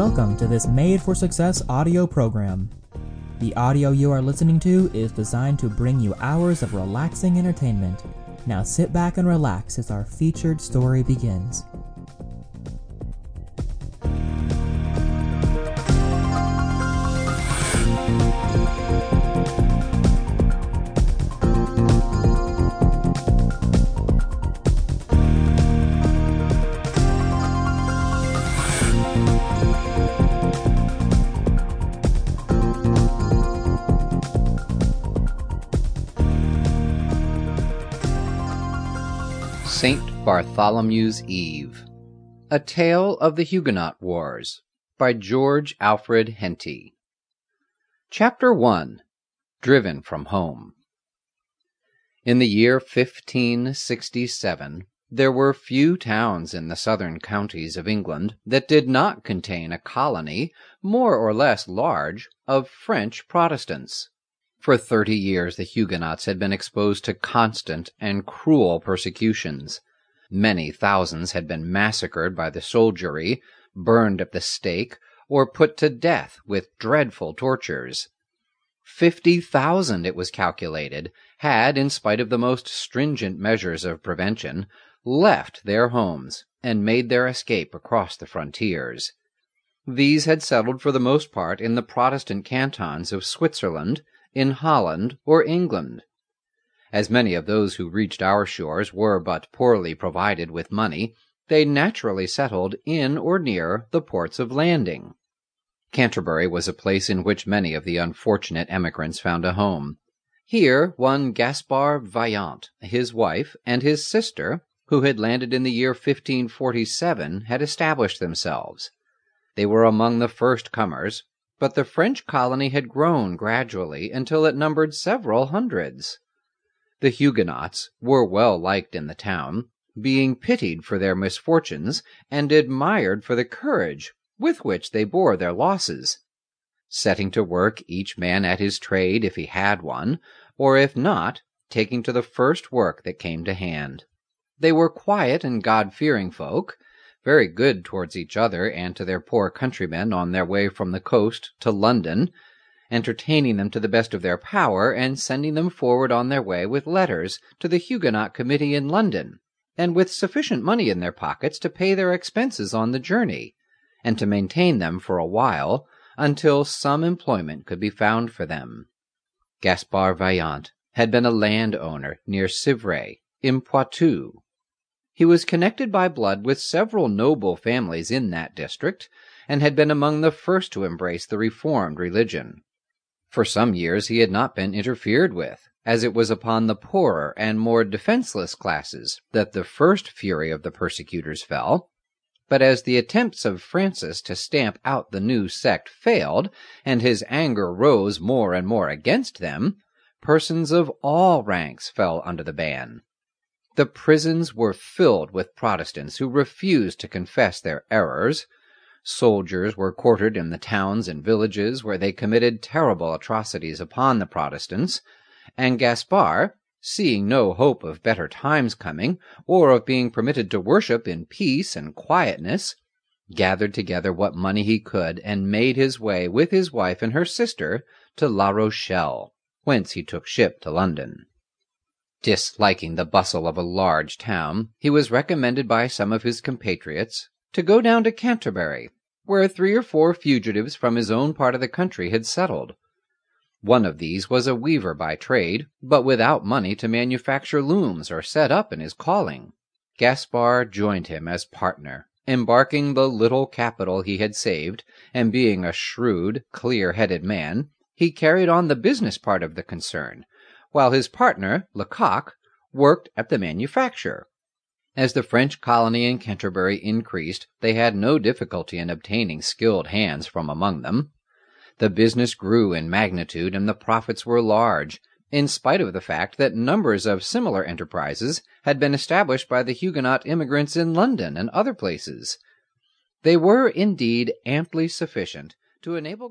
Welcome to this Made for Success audio program. The audio you are listening to is designed to bring you hours of relaxing entertainment. Now sit back and relax as our featured story begins. St. Bartholomew's Eve A Tale of the Huguenot Wars by George Alfred Henty Chapter 1 Driven from Home In the year 1567 there were few towns in the southern counties of England that did not contain a colony, more or less large, of French Protestants. For thirty years the Huguenots had been exposed to constant and cruel persecutions. Many thousands had been massacred by the soldiery, burned at the stake, or put to death with dreadful tortures. Fifty thousand, it was calculated, had, in spite of the most stringent measures of prevention, left their homes and made their escape across the frontiers. These had settled for the most part in the Protestant cantons of Switzerland, in Holland or England. As many of those who reached our shores were but poorly provided with money, they naturally settled in or near the ports of landing. Canterbury was a place in which many of the unfortunate emigrants found a home. Here one Gaspard Vaillant, his wife, and his sister, who had landed in the year 1547, had established themselves. They were among the first comers, but the French colony had grown gradually until it numbered several hundreds. The Huguenots were well liked in the town, being pitied for their misfortunes and admired for the courage with which they bore their losses, setting to work each man at his trade if he had one, or if not, taking to the first work that came to hand. They were quiet and God fearing folk, very good towards each other and to their poor countrymen on their way from the coast to London, entertaining them to the best of their power, and sending them forward on their way with letters to the Huguenot Committee in London, and with sufficient money in their pockets to pay their expenses on the journey, and to maintain them for a while until some employment could be found for them. Gaspard Vaillant had been a landowner near Civray, in Poitou, he was connected by blood with several noble families in that district, and had been among the first to embrace the Reformed religion. For some years he had not been interfered with, as it was upon the poorer and more defenceless classes that the first fury of the persecutors fell. But as the attempts of Francis to stamp out the new sect failed, and his anger rose more and more against them, persons of all ranks fell under the ban. The prisons were filled with Protestants who refused to confess their errors. Soldiers were quartered in the towns and villages where they committed terrible atrocities upon the Protestants, and Gaspard, seeing no hope of better times coming, or of being permitted to worship in peace and quietness, gathered together what money he could and made his way with his wife and her sister to La Rochelle, whence he took ship to London. Disliking the bustle of a large town, he was recommended by some of his compatriots to go down to Canterbury, where three or four fugitives from his own part of the country had settled. One of these was a weaver by trade, but without money to manufacture looms or set up in his calling. Gaspard joined him as partner, embarking the little capital he had saved, and being a shrewd, clear headed man, he carried on the business part of the concern while his partner, Lecoq, worked at the manufacture. As the French colony in Canterbury increased, they had no difficulty in obtaining skilled hands from among them. The business grew in magnitude and the profits were large, in spite of the fact that numbers of similar enterprises had been established by the Huguenot immigrants in London and other places. They were indeed amply sufficient to enable